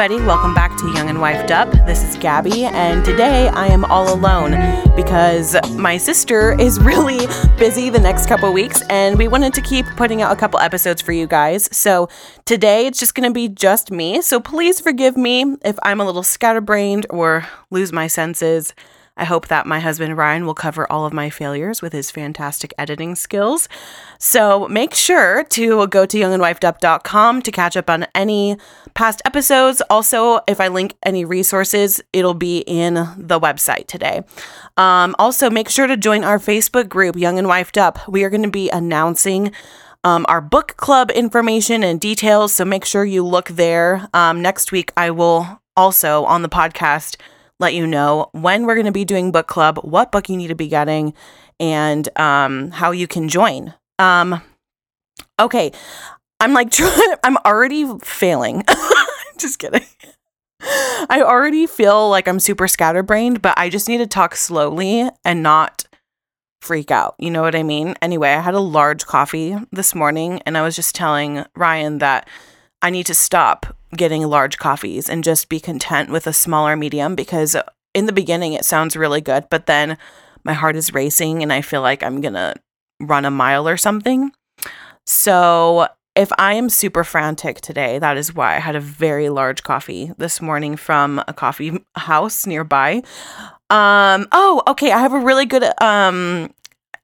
everybody. Welcome back to Young and Wifed Up. This is Gabby, and today I am all alone because my sister is really busy the next couple weeks, and we wanted to keep putting out a couple episodes for you guys. So today it's just going to be just me. So please forgive me if I'm a little scatterbrained or lose my senses. I hope that my husband Ryan will cover all of my failures with his fantastic editing skills. So make sure to go to youngandwifedup.com to catch up on any past episodes. Also, if I link any resources, it'll be in the website today. Um, also, make sure to join our Facebook group, Young and Wifed Up. We are going to be announcing. Um, our book club information and details. So make sure you look there. Um, next week, I will also on the podcast let you know when we're going to be doing book club, what book you need to be getting, and um, how you can join. Um, okay, I'm like, I'm already failing. just kidding. I already feel like I'm super scatterbrained, but I just need to talk slowly and not freak out. You know what I mean? Anyway, I had a large coffee this morning and I was just telling Ryan that I need to stop getting large coffees and just be content with a smaller medium because in the beginning it sounds really good, but then my heart is racing and I feel like I'm going to run a mile or something. So, if I am super frantic today, that is why I had a very large coffee this morning from a coffee house nearby. Um, oh, okay, I have a really good um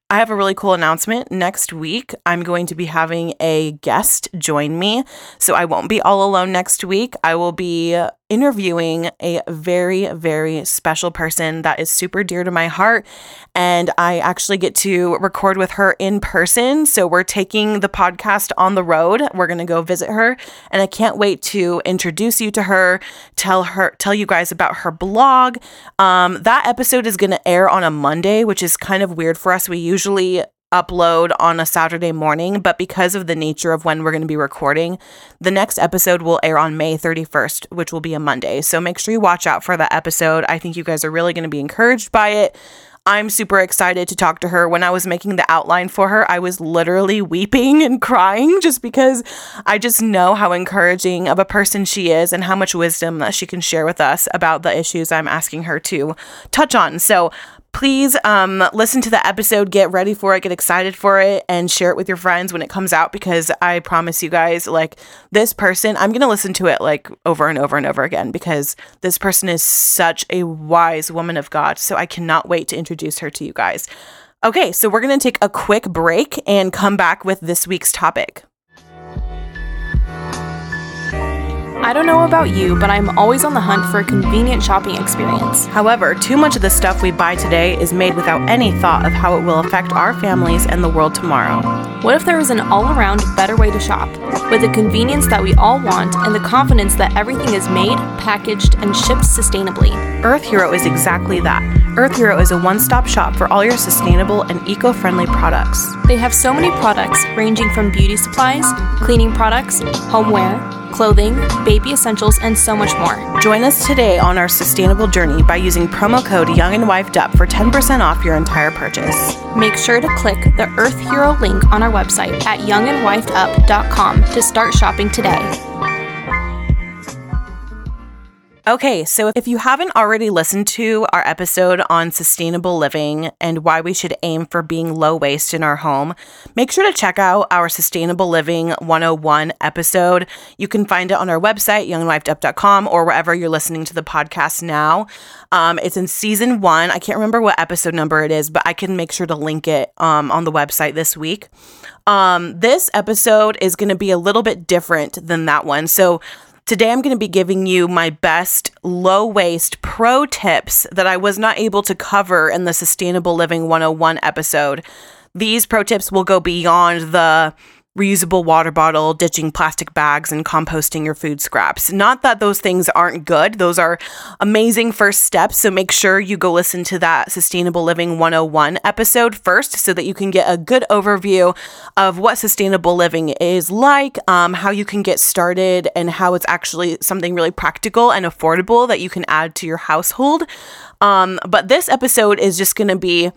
I have a really cool announcement. Next week, I'm going to be having a guest join me. So I won't be all alone next week. I will be interviewing a very, very special person that is super dear to my heart. And I actually get to record with her in person. So we're taking the podcast on the road. We're going to go visit her. And I can't wait to introduce you to her, tell her, tell you guys about her blog. Um, that episode is going to air on a Monday, which is kind of weird for us. We usually upload on a Saturday morning, but because of the nature of when we're going to be recording, the next episode will air on May 31st, which will be a Monday. So make sure you watch out for that episode. I think you guys are really going to be encouraged by it. I'm super excited to talk to her. When I was making the outline for her, I was literally weeping and crying just because I just know how encouraging of a person she is and how much wisdom that she can share with us about the issues I'm asking her to touch on. So please um, listen to the episode, get ready for it, get excited for it, and share it with your friends when it comes out because I promise you guys, like this person, I'm going to listen to it like over and over and over again because this person is such a wise woman of God. So I cannot wait to introduce her to you guys. Okay, so we're going to take a quick break and come back with this week's topic. I don't know about you, but I'm always on the hunt for a convenient shopping experience. However, too much of the stuff we buy today is made without any thought of how it will affect our families and the world tomorrow. What if there was an all around better way to shop, with the convenience that we all want and the confidence that everything is made, packaged, and shipped sustainably? Earth Hero is exactly that. Earth Hero is a one stop shop for all your sustainable and eco friendly products. They have so many products ranging from beauty supplies, cleaning products, homeware, clothing, baby essentials, and so much more. Join us today on our sustainable journey by using promo code Young and Wifed Up for 10% off your entire purchase. Make sure to click the Earth Hero link on our website at youngandwifedup.com to start shopping today. Okay, so if you haven't already listened to our episode on sustainable living and why we should aim for being low waste in our home, make sure to check out our Sustainable Living 101 episode. You can find it on our website, youngandwifedup.com, or wherever you're listening to the podcast now. Um, it's in season one. I can't remember what episode number it is, but I can make sure to link it um, on the website this week. Um, this episode is going to be a little bit different than that one. So, Today, I'm going to be giving you my best low waste pro tips that I was not able to cover in the Sustainable Living 101 episode. These pro tips will go beyond the reusable water bottle, ditching plastic bags, and composting your food scraps. Not that those things aren't good, those are amazing first steps. So make sure you go listen to that Sustainable Living 101 episode first so that you can get a good overview of what sustainable living is like, um, how you can get started, and how it's actually something really practical and affordable that you can add to your household. Um, but this episode is just going to be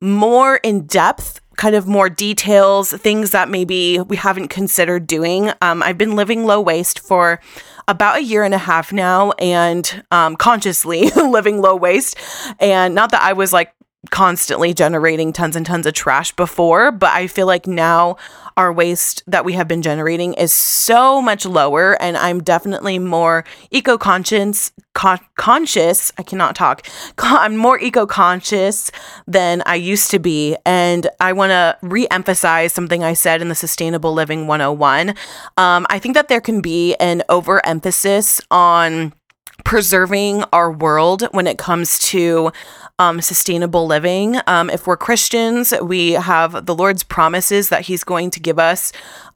more in depth kind of more details, things that maybe we haven't considered doing. Um, I've been living low waste for about a year and a half now and um, consciously living low waste. And not that I was like constantly generating tons and tons of trash before, but I feel like now our waste that we have been generating is so much lower and I'm definitely more eco-conscious con- conscious, I cannot talk. I'm more eco-conscious than I used to be and I want to re-emphasize something I said in the sustainable living 101. Um, I think that there can be an overemphasis on preserving our world when it comes to um, sustainable living. Um, if we're Christians, we have the Lord's promises that He's going to give us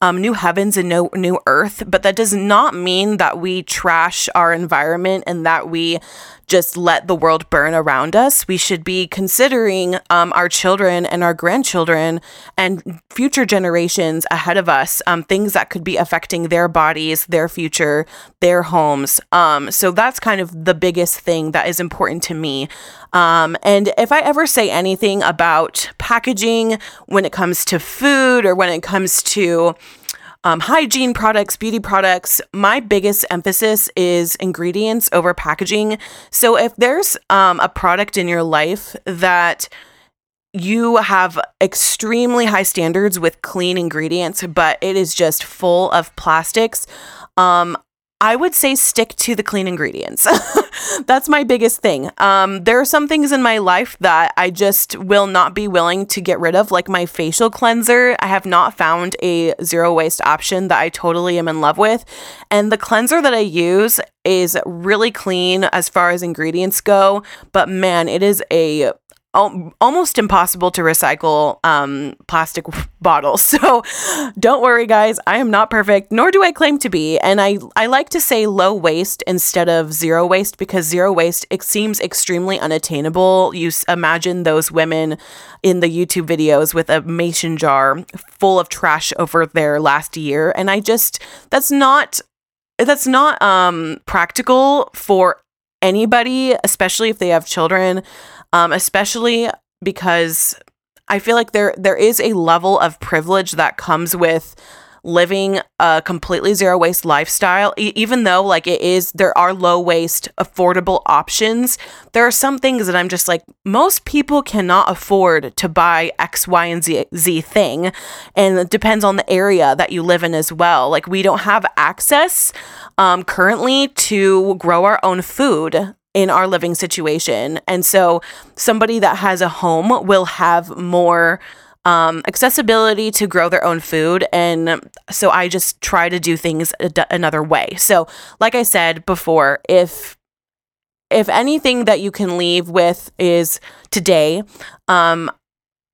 um, new heavens and no new earth. But that does not mean that we trash our environment and that we just let the world burn around us. We should be considering um, our children and our grandchildren and future generations ahead of us, um, things that could be affecting their bodies, their future, their homes. Um, so that's kind of the biggest thing that is important to me. Um, and if I ever say anything about packaging when it comes to food or when it comes to um, hygiene products, beauty products, my biggest emphasis is ingredients over packaging. So if there's um, a product in your life that you have extremely high standards with clean ingredients, but it is just full of plastics. Um, I would say stick to the clean ingredients. That's my biggest thing. Um, there are some things in my life that I just will not be willing to get rid of, like my facial cleanser. I have not found a zero waste option that I totally am in love with. And the cleanser that I use is really clean as far as ingredients go, but man, it is a almost impossible to recycle um, plastic bottles. So don't worry, guys. I am not perfect, nor do I claim to be. And I, I like to say low waste instead of zero waste because zero waste it seems extremely unattainable. You imagine those women in the YouTube videos with a mason jar full of trash over their last year, and I just that's not that's not um, practical for anybody, especially if they have children um, especially because I feel like there there is a level of privilege that comes with living a completely zero waste lifestyle. E- even though like it is there are low waste affordable options there are some things that i'm just like most people cannot afford to buy x y and z, z thing. And it depends on the area that you live in as well. Like we don't have access um, currently to grow our own food in our living situation. And so somebody that has a home will have more um, accessibility to grow their own food. And so I just try to do things another way. So, like I said before, if if anything that you can leave with is today, um,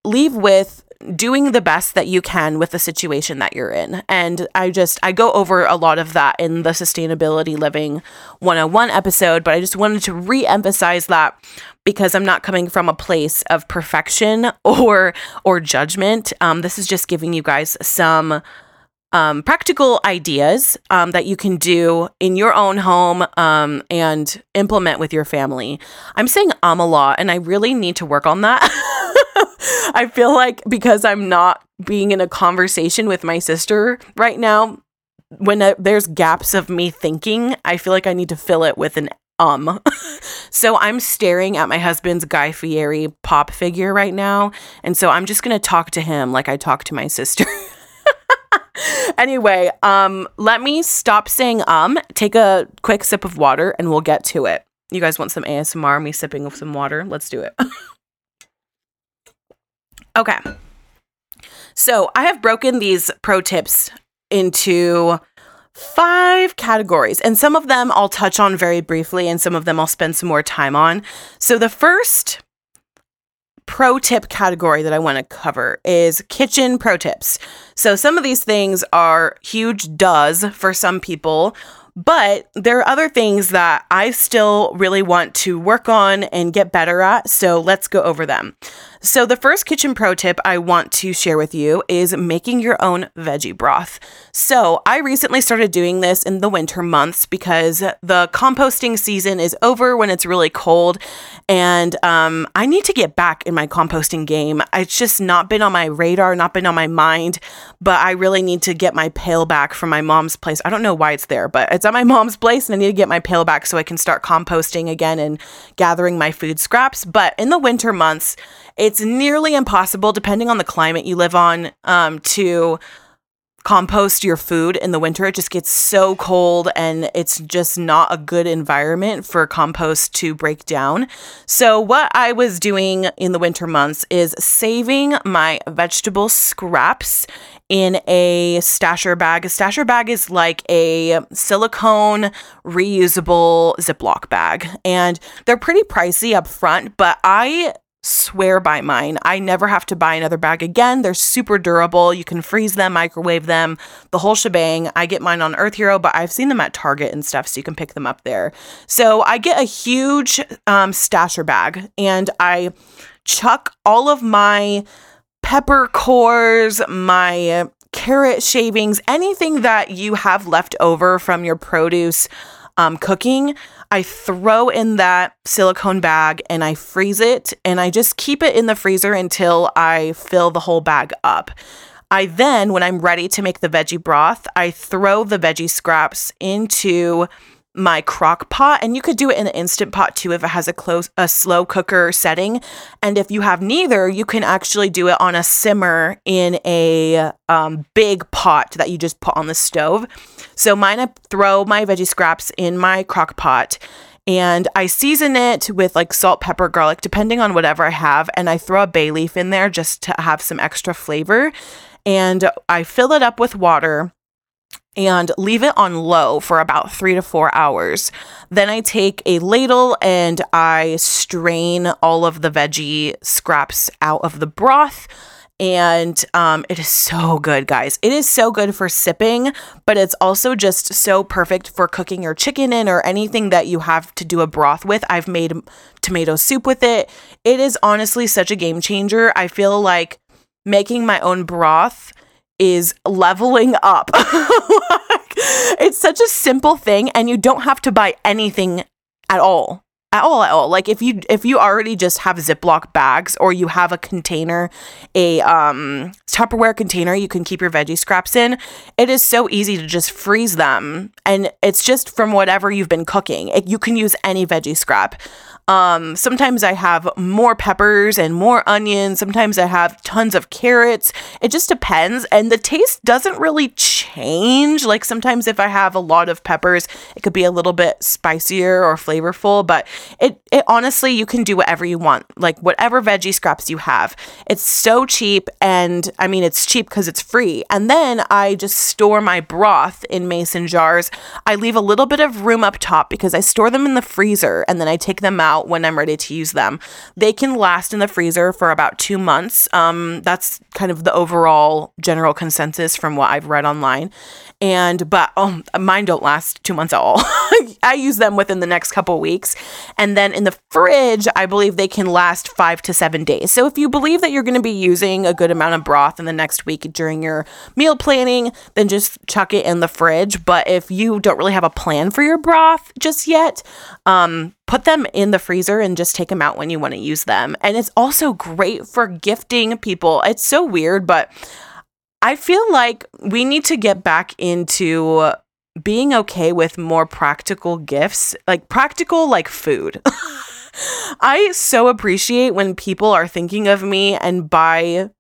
leave with doing the best that you can with the situation that you're in. And I just, I go over a lot of that in the Sustainability Living 101 episode, but I just wanted to re emphasize that because I'm not coming from a place of perfection or or judgment. Um, this is just giving you guys some um, practical ideas um, that you can do in your own home um, and implement with your family. I'm saying um a lot, and I really need to work on that. I feel like because I'm not being in a conversation with my sister right now, when uh, there's gaps of me thinking, I feel like I need to fill it with an um. so I'm staring at my husband's Guy Fieri pop figure right now. And so I'm just going to talk to him like I talk to my sister. anyway, um, let me stop saying um, take a quick sip of water, and we'll get to it. You guys want some ASMR, me sipping of some water? Let's do it. Okay. So I have broken these pro tips into five categories, and some of them I'll touch on very briefly, and some of them I'll spend some more time on. So the first pro tip category that I want to cover is kitchen pro tips. So some of these things are huge does for some people, but there are other things that I still really want to work on and get better at. So let's go over them. So, the first kitchen pro tip I want to share with you is making your own veggie broth. So, I recently started doing this in the winter months because the composting season is over when it's really cold, and um, I need to get back in my composting game. It's just not been on my radar, not been on my mind, but I really need to get my pail back from my mom's place. I don't know why it's there, but it's at my mom's place, and I need to get my pail back so I can start composting again and gathering my food scraps. But in the winter months, it's nearly impossible, depending on the climate you live on, um, to compost your food in the winter. It just gets so cold and it's just not a good environment for compost to break down. So, what I was doing in the winter months is saving my vegetable scraps in a stasher bag. A stasher bag is like a silicone reusable Ziploc bag, and they're pretty pricey up front, but I swear by mine. I never have to buy another bag again. They're super durable. You can freeze them, microwave them, the whole shebang. I get mine on Earth Hero, but I've seen them at Target and stuff, so you can pick them up there. So I get a huge um, stasher bag and I chuck all of my pepper cores, my carrot shavings, anything that you have left over from your produce um, cooking. I throw in that silicone bag and I freeze it and I just keep it in the freezer until I fill the whole bag up. I then, when I'm ready to make the veggie broth, I throw the veggie scraps into my crock pot and you could do it in an instant pot too if it has a close a slow cooker setting and if you have neither you can actually do it on a simmer in a um, big pot that you just put on the stove so mine I throw my veggie scraps in my crock pot and I season it with like salt, pepper, garlic, depending on whatever I have. And I throw a bay leaf in there just to have some extra flavor. And I fill it up with water and leave it on low for about three to four hours. Then I take a ladle and I strain all of the veggie scraps out of the broth. And um, it is so good, guys. It is so good for sipping, but it's also just so perfect for cooking your chicken in or anything that you have to do a broth with. I've made tomato soup with it. It is honestly such a game changer. I feel like making my own broth is leveling up. it's such a simple thing and you don't have to buy anything at all. At all at all. Like if you if you already just have ziploc bags or you have a container a um tupperware container you can keep your veggie scraps in it is so easy to just freeze them. And it's just from whatever you've been cooking. It, you can use any veggie scrap um, sometimes I have more peppers and more onions. Sometimes I have tons of carrots. It just depends. And the taste doesn't really change. Like sometimes if I have a lot of peppers, it could be a little bit spicier or flavorful, but it, it honestly, you can do whatever you want, like whatever veggie scraps you have. It's so cheap. And I mean, it's cheap because it's free. And then I just store my broth in mason jars. I leave a little bit of room up top because I store them in the freezer and then I take them out out when I'm ready to use them. They can last in the freezer for about two months. Um, that's kind of the overall general consensus from what I've read online. And but oh, mine don't last two months at all. I use them within the next couple weeks, and then in the fridge, I believe they can last five to seven days. So if you believe that you're going to be using a good amount of broth in the next week during your meal planning, then just chuck it in the fridge. But if you don't really have a plan for your broth just yet, um, put them in the freezer and just take them out when you want to use them. And it's also great for gifting people. It's so weird, but I feel like we need to get back into being okay with more practical gifts, like practical, like food. I so appreciate when people are thinking of me and buy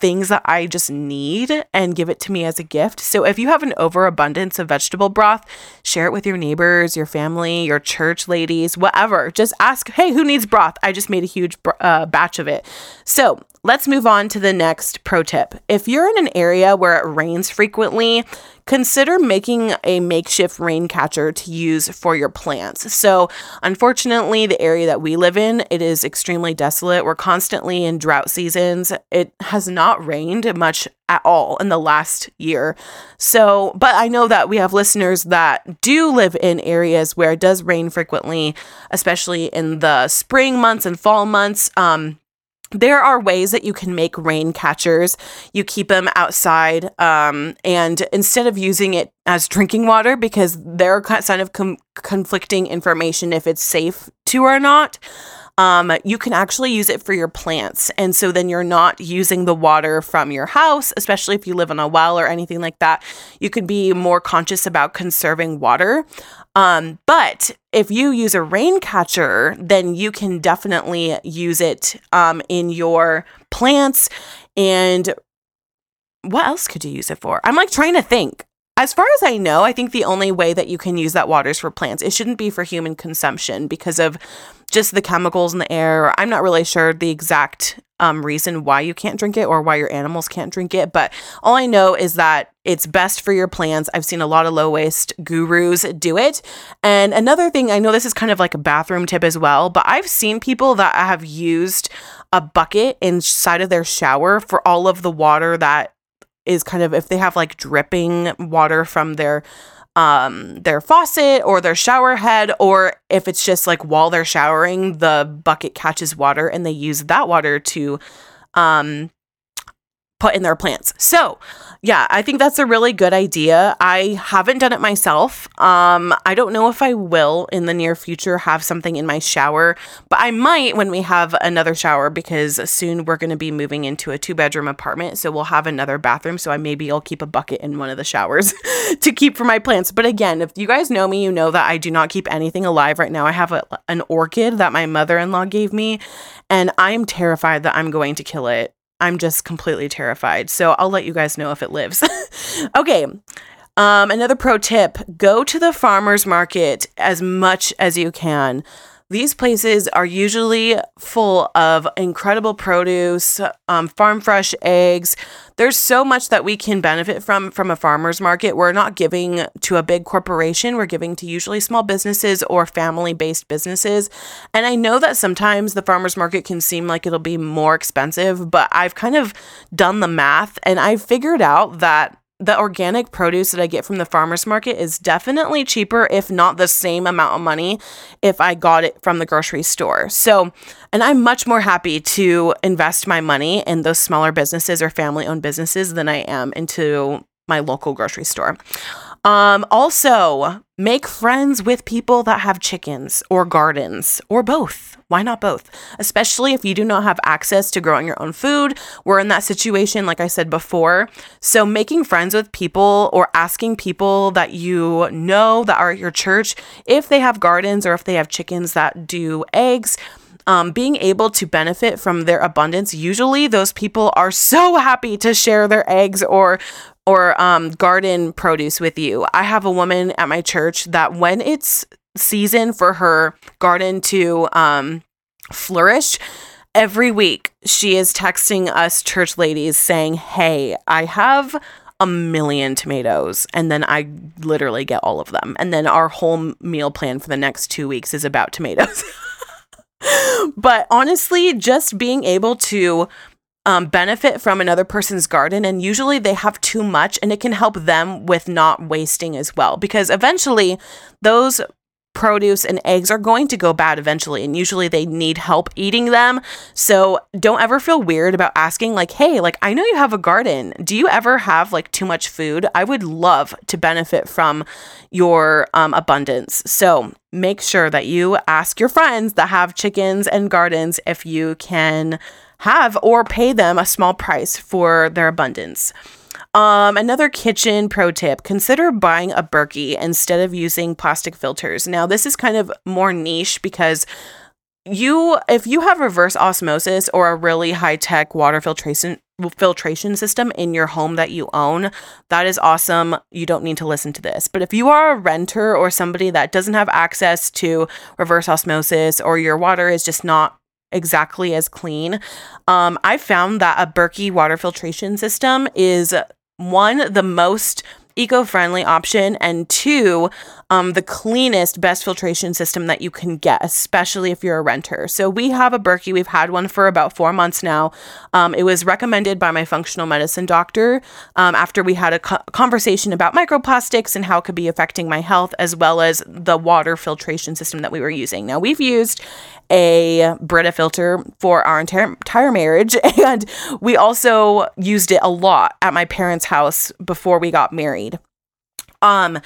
things that I just need and give it to me as a gift. So if you have an overabundance of vegetable broth, share it with your neighbors, your family, your church ladies, whatever. Just ask, hey, who needs broth? I just made a huge uh, batch of it. So let's move on to the next pro tip. If you're in an area where it rains frequently, consider making a makeshift rain catcher to use for your plants. So, unfortunately, the area that we live in, it is extremely desolate. We're constantly in drought seasons. It has not rained much at all in the last year. So, but I know that we have listeners that do live in areas where it does rain frequently, especially in the spring months and fall months. Um, there are ways that you can make rain catchers. You keep them outside, um, and instead of using it as drinking water, because there are kind of com- conflicting information if it's safe to or not, um, you can actually use it for your plants. And so then you're not using the water from your house, especially if you live on a well or anything like that. You could be more conscious about conserving water. Um, but if you use a rain catcher, then you can definitely use it um, in your plants. And what else could you use it for? I'm like trying to think. As far as I know, I think the only way that you can use that water is for plants. It shouldn't be for human consumption because of just the chemicals in the air. I'm not really sure the exact um, reason why you can't drink it or why your animals can't drink it, but all I know is that it's best for your plants. I've seen a lot of low waste gurus do it. And another thing, I know this is kind of like a bathroom tip as well, but I've seen people that have used a bucket inside of their shower for all of the water that is kind of if they have like dripping water from their um their faucet or their shower head or if it's just like while they're showering the bucket catches water and they use that water to um put in their plants. So, yeah, I think that's a really good idea. I haven't done it myself. Um, I don't know if I will in the near future have something in my shower, but I might when we have another shower because soon we're going to be moving into a two bedroom apartment. So we'll have another bathroom. So I maybe I'll keep a bucket in one of the showers to keep for my plants. But again, if you guys know me, you know that I do not keep anything alive right now. I have a, an orchid that my mother in law gave me, and I am terrified that I'm going to kill it I'm just completely terrified. So I'll let you guys know if it lives. okay. Um, another pro tip go to the farmer's market as much as you can. These places are usually full of incredible produce, um, farm fresh eggs. There's so much that we can benefit from from a farmer's market. We're not giving to a big corporation, we're giving to usually small businesses or family based businesses. And I know that sometimes the farmer's market can seem like it'll be more expensive, but I've kind of done the math and I've figured out that the organic produce that I get from the farmer's market is definitely cheaper, if not the same amount of money, if I got it from the grocery store. So, and I'm much more happy to invest my money in those smaller businesses or family owned businesses than I am into my local grocery store. Um, also, make friends with people that have chickens or gardens or both. Why not both? Especially if you do not have access to growing your own food. We're in that situation, like I said before. So, making friends with people or asking people that you know that are at your church if they have gardens or if they have chickens that do eggs. Um, being able to benefit from their abundance, usually those people are so happy to share their eggs or or um, garden produce with you. I have a woman at my church that when it's season for her garden to um, flourish, every week she is texting us church ladies saying, Hey, I have a million tomatoes and then I literally get all of them. And then our whole meal plan for the next two weeks is about tomatoes. but honestly, just being able to um, benefit from another person's garden, and usually they have too much, and it can help them with not wasting as well. Because eventually, those produce and eggs are going to go bad eventually and usually they need help eating them. So don't ever feel weird about asking like hey like i know you have a garden. Do you ever have like too much food? I would love to benefit from your um, abundance. So make sure that you ask your friends that have chickens and gardens if you can have or pay them a small price for their abundance. Um, another kitchen pro tip consider buying a Berkey instead of using plastic filters. Now, this is kind of more niche because you if you have reverse osmosis or a really high-tech water filtration filtration system in your home that you own that is awesome you don't need to listen to this but if you are a renter or somebody that doesn't have access to reverse osmosis or your water is just not exactly as clean. Um, I found that a Berkey water filtration system is one, the most eco friendly option, and two, um, the cleanest, best filtration system that you can get, especially if you're a renter. So we have a Berkey. We've had one for about four months now. Um, it was recommended by my functional medicine doctor um, after we had a co- conversation about microplastics and how it could be affecting my health, as well as the water filtration system that we were using. Now we've used a Brita filter for our entire, entire marriage, and we also used it a lot at my parents' house before we got married. Um,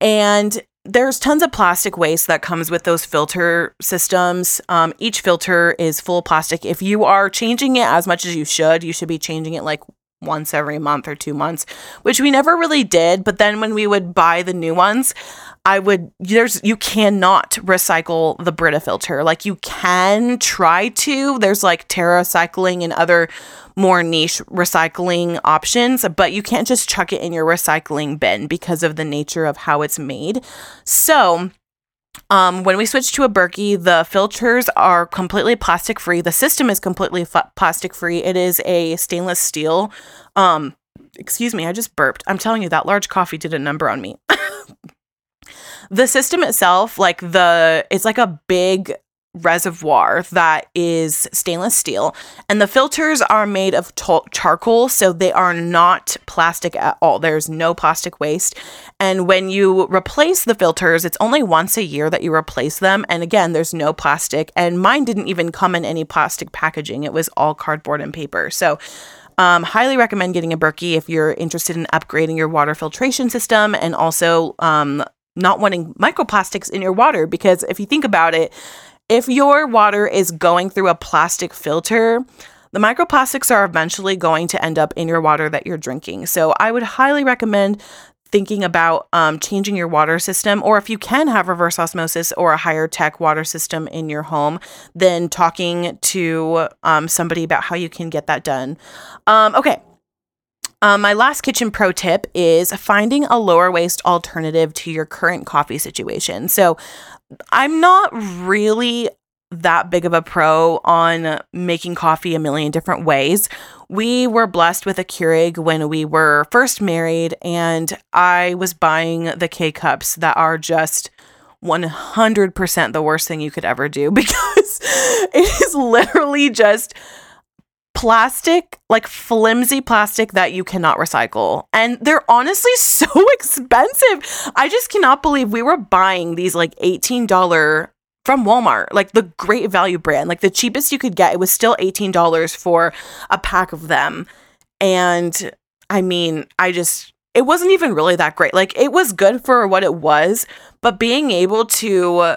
and there's tons of plastic waste that comes with those filter systems. Um, each filter is full of plastic. If you are changing it as much as you should, you should be changing it like once every month or two months, which we never really did. But then when we would buy the new ones, I would there's you cannot recycle the Brita filter. Like you can try to. There's like TerraCycling and other more niche recycling options, but you can't just chuck it in your recycling bin because of the nature of how it's made. So, um, when we switch to a Berkey, the filters are completely plastic free. The system is completely f- plastic free. It is a stainless steel. Um, excuse me, I just burped. I'm telling you, that large coffee did a number on me. the system itself, like the, it's like a big reservoir that is stainless steel and the filters are made of charcoal so they are not plastic at all. There's no plastic waste. And when you replace the filters it's only once a year that you replace them and again there's no plastic and mine didn't even come in any plastic packaging. It was all cardboard and paper. So um, highly recommend getting a Berkey if you're interested in upgrading your water filtration system and also um, not wanting microplastics in your water because if you think about it if your water is going through a plastic filter, the microplastics are eventually going to end up in your water that you're drinking. So I would highly recommend thinking about um, changing your water system, or if you can have reverse osmosis or a higher tech water system in your home, then talking to um, somebody about how you can get that done. Um, okay. Um, my last kitchen pro tip is finding a lower waste alternative to your current coffee situation. So, I'm not really that big of a pro on making coffee a million different ways. We were blessed with a Keurig when we were first married, and I was buying the K cups that are just 100% the worst thing you could ever do because it is literally just plastic, like flimsy plastic that you cannot recycle. And they're honestly so expensive. I just cannot believe we were buying these like $18 from Walmart, like the great value brand, like the cheapest you could get. It was still $18 for a pack of them. And I mean, I just, it wasn't even really that great. Like it was good for what it was, but being able to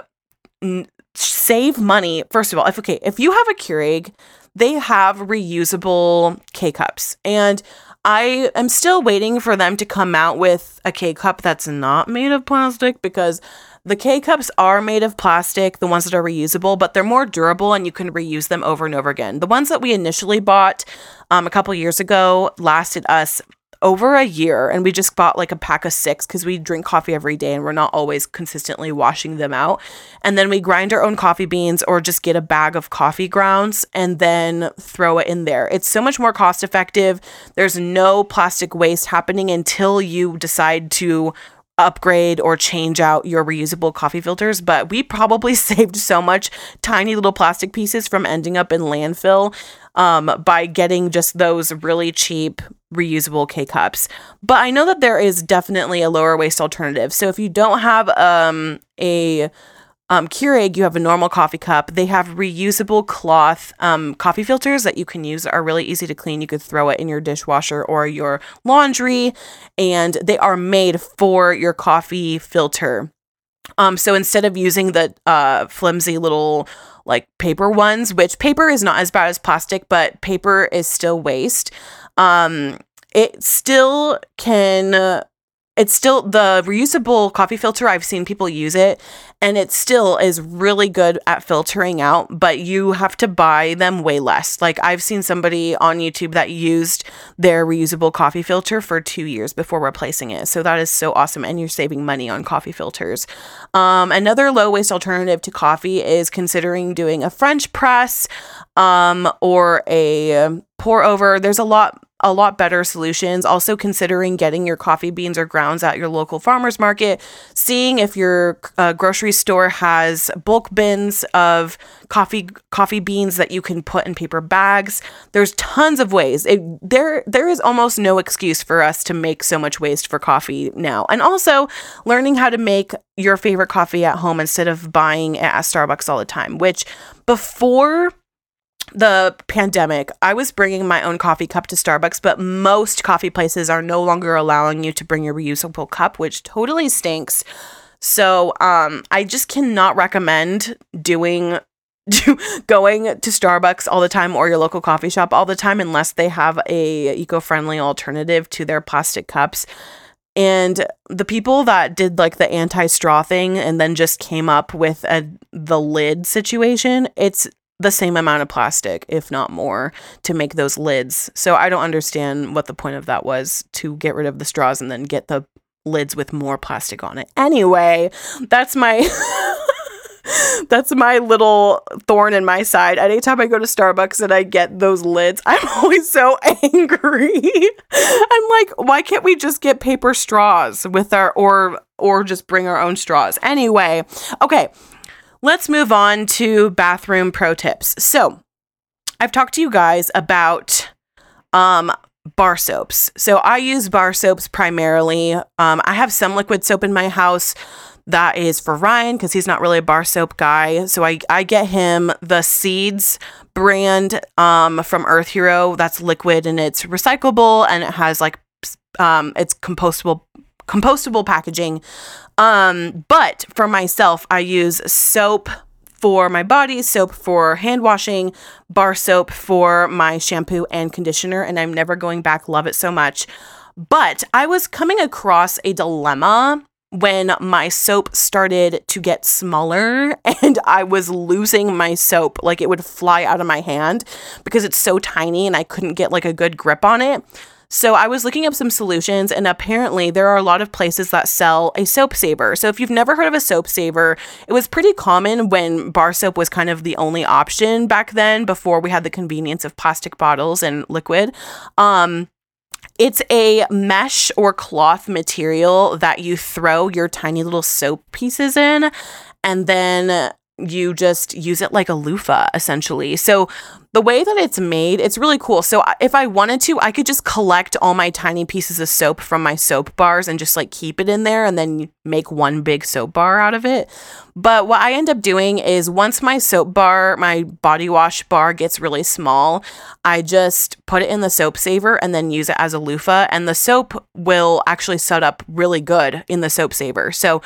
n- save money, first of all, if okay, if you have a Keurig they have reusable K cups. And I am still waiting for them to come out with a K cup that's not made of plastic because the K cups are made of plastic, the ones that are reusable, but they're more durable and you can reuse them over and over again. The ones that we initially bought um, a couple years ago lasted us over a year and we just bought like a pack of six because we drink coffee every day and we're not always consistently washing them out. And then we grind our own coffee beans or just get a bag of coffee grounds and then throw it in there. It's so much more cost effective. There's no plastic waste happening until you decide to upgrade or change out your reusable coffee filters, but we probably saved so much tiny little plastic pieces from ending up in landfill um, by getting just those really cheap reusable K cups. But I know that there is definitely a lower waste alternative. So if you don't have um, a um, Keurig, you have a normal coffee cup. They have reusable cloth um, coffee filters that you can use are really easy to clean. You could throw it in your dishwasher or your laundry, and they are made for your coffee filter. Um, so instead of using the uh, flimsy little like paper ones, which paper is not as bad as plastic, but paper is still waste. Um, it still can it's still the reusable coffee filter i've seen people use it and it still is really good at filtering out but you have to buy them way less. Like i've seen somebody on youtube that used their reusable coffee filter for two years before replacing it. So that is so awesome and you're saving money on coffee filters. Um, another low waste alternative to coffee is considering doing a french press um, or a pour over. There's a lot a lot better solutions. Also, considering getting your coffee beans or grounds at your local farmer's market, seeing if your uh, grocery store has bulk bins of coffee coffee beans that you can put in paper bags. There's tons of ways. It, there there is almost no excuse for us to make so much waste for coffee now. And also learning how to make your favorite coffee at home instead of buying it at Starbucks all the time, which before the pandemic, I was bringing my own coffee cup to Starbucks, but most coffee places are no longer allowing you to bring your reusable cup, which totally stinks. So, um, I just cannot recommend doing going to Starbucks all the time or your local coffee shop all the time unless they have a eco-friendly alternative to their plastic cups. And the people that did like the anti-straw thing and then just came up with a the lid situation, it's the same amount of plastic, if not more, to make those lids. So I don't understand what the point of that was to get rid of the straws and then get the lids with more plastic on it. Anyway, that's my that's my little thorn in my side. Anytime I go to Starbucks and I get those lids, I'm always so angry. I'm like, why can't we just get paper straws with our or or just bring our own straws? Anyway, okay, let's move on to bathroom pro tips. So, I've talked to you guys about um bar soaps. So I use bar soaps primarily. Um, I have some liquid soap in my house that is for Ryan because he's not really a bar soap guy. So I, I get him the Seeds brand um, from Earth Hero that's liquid and it's recyclable and it has like um, it's compostable compostable packaging. Um, but for myself, I use soap for my body, soap for hand washing, bar soap for my shampoo and conditioner, and I'm never going back. Love it so much. But I was coming across a dilemma when my soap started to get smaller and I was losing my soap. Like it would fly out of my hand because it's so tiny and I couldn't get like a good grip on it. So I was looking up some solutions, and apparently there are a lot of places that sell a soap saver. So if you've never heard of a soap saver, it was pretty common when bar soap was kind of the only option back then before we had the convenience of plastic bottles and liquid. Um, it's a mesh or cloth material that you throw your tiny little soap pieces in, and then you just use it like a loofah essentially. So the way that it's made, it's really cool. So if I wanted to, I could just collect all my tiny pieces of soap from my soap bars and just like keep it in there and then make one big soap bar out of it. But what I end up doing is once my soap bar, my body wash bar gets really small, I just put it in the soap saver and then use it as a loofah and the soap will actually set up really good in the soap saver. So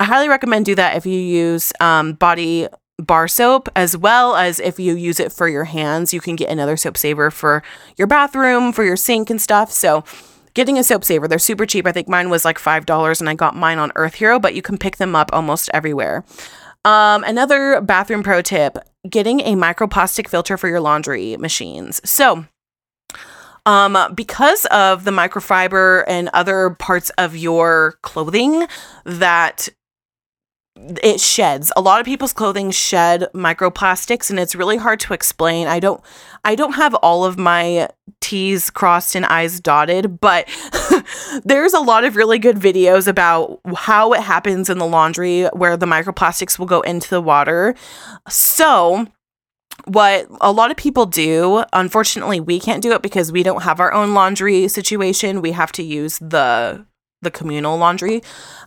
I highly recommend do that if you use um, body bar soap as well as if you use it for your hands you can get another soap saver for your bathroom for your sink and stuff. So getting a soap saver they're super cheap. I think mine was like five dollars and i got mine on earth hero but you can pick them up almost everywhere. Um, another bathroom pro tip getting a microplastic filter for your laundry machines. So um, because of the microfiber and other parts of your clothing that it sheds. A lot of people's clothing shed microplastics and it's really hard to explain. I don't i don't have all of my t's crossed and i's dotted but there's a lot of really good videos about how it happens in the laundry where the microplastics will go into the water. So what a lot of people do unfortunately we can't do it because we don't have our own laundry situation. We have to use the the communal laundry,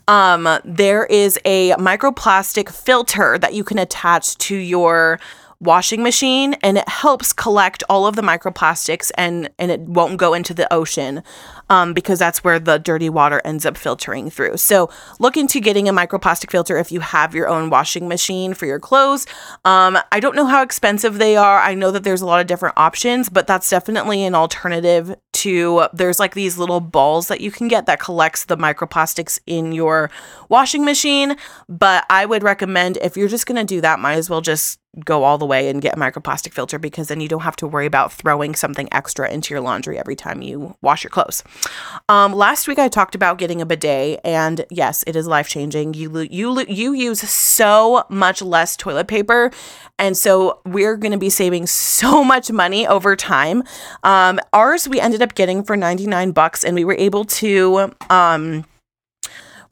um, there is a microplastic filter that you can attach to your washing machine and it helps collect all of the microplastics and and it won't go into the ocean um, because that's where the dirty water ends up filtering through. So look into getting a microplastic filter if you have your own washing machine for your clothes. Um, i don't know how expensive they are. I know that there's a lot of different options but that's definitely an alternative to there's like these little balls that you can get that collects the microplastics in your washing machine but i would recommend if you're just going to do that might as well just go all the way and get a microplastic filter because then you don't have to worry about throwing something extra into your laundry every time you wash your clothes. Um, last week I talked about getting a bidet, and yes, it is life changing. You you you use so much less toilet paper, and so we're going to be saving so much money over time. Um, ours we ended up getting for ninety nine bucks, and we were able to. Um,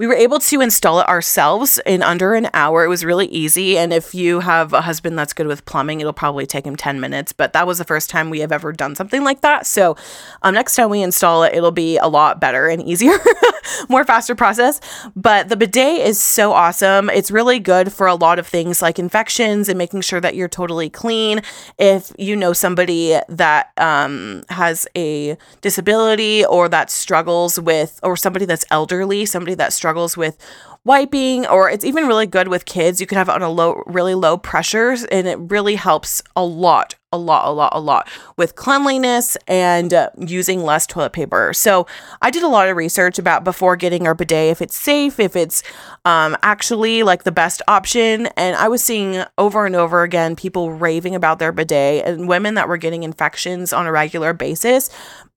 we were able to install it ourselves in under an hour. It was really easy. And if you have a husband that's good with plumbing, it'll probably take him 10 minutes. But that was the first time we have ever done something like that. So um, next time we install it, it'll be a lot better and easier, more faster process. But the bidet is so awesome. It's really good for a lot of things like infections and making sure that you're totally clean. If you know somebody that um, has a disability or that struggles with, or somebody that's elderly, somebody that struggles struggles with wiping or it's even really good with kids. You can have it on a low really low pressures and it really helps a lot a lot a lot a lot with cleanliness and uh, using less toilet paper. So i did a lot of research about before getting our bidet if it's safe if it's um, actually like the best option. And i was seeing over and over again people raving about their bidet and women that were getting infections on a regular basis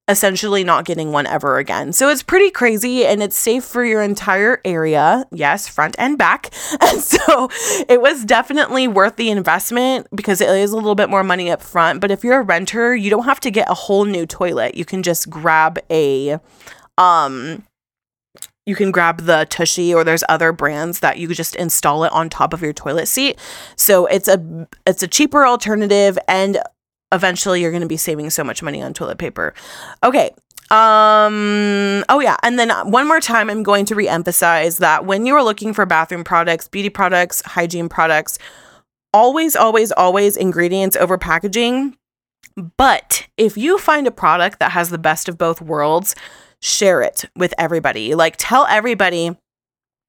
essentially not getting one ever again. So it's pretty crazy and it's safe for your entire area. Yes, front and back. And so it was definitely worth the investment because it is a little bit more money up front. But if you're a renter, you don't have to get a whole new toilet. You can just grab a um you can grab the Tushy or there's other brands that you just install it on top of your toilet seat. So it's a it's a cheaper alternative and eventually you're going to be saving so much money on toilet paper. Okay. Um, oh yeah, and then one more time I'm going to re-emphasize that when you are looking for bathroom products, beauty products, hygiene products, always always always ingredients over packaging. But if you find a product that has the best of both worlds, share it with everybody. Like tell everybody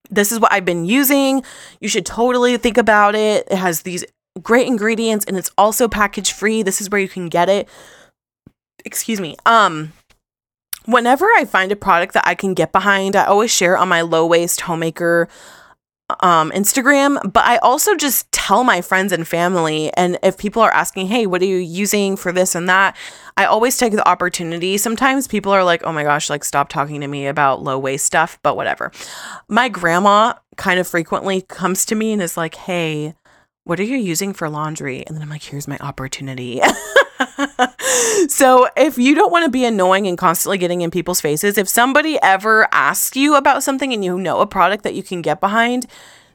this is what I've been using. You should totally think about it. It has these great ingredients and it's also package free. This is where you can get it. Excuse me. Um whenever I find a product that I can get behind, I always share on my low waste homemaker um Instagram, but I also just tell my friends and family and if people are asking, "Hey, what are you using for this and that?" I always take the opportunity. Sometimes people are like, "Oh my gosh, like stop talking to me about low waste stuff," but whatever. My grandma kind of frequently comes to me and is like, "Hey, what are you using for laundry? And then I'm like, here's my opportunity. so if you don't want to be annoying and constantly getting in people's faces, if somebody ever asks you about something and you know a product that you can get behind,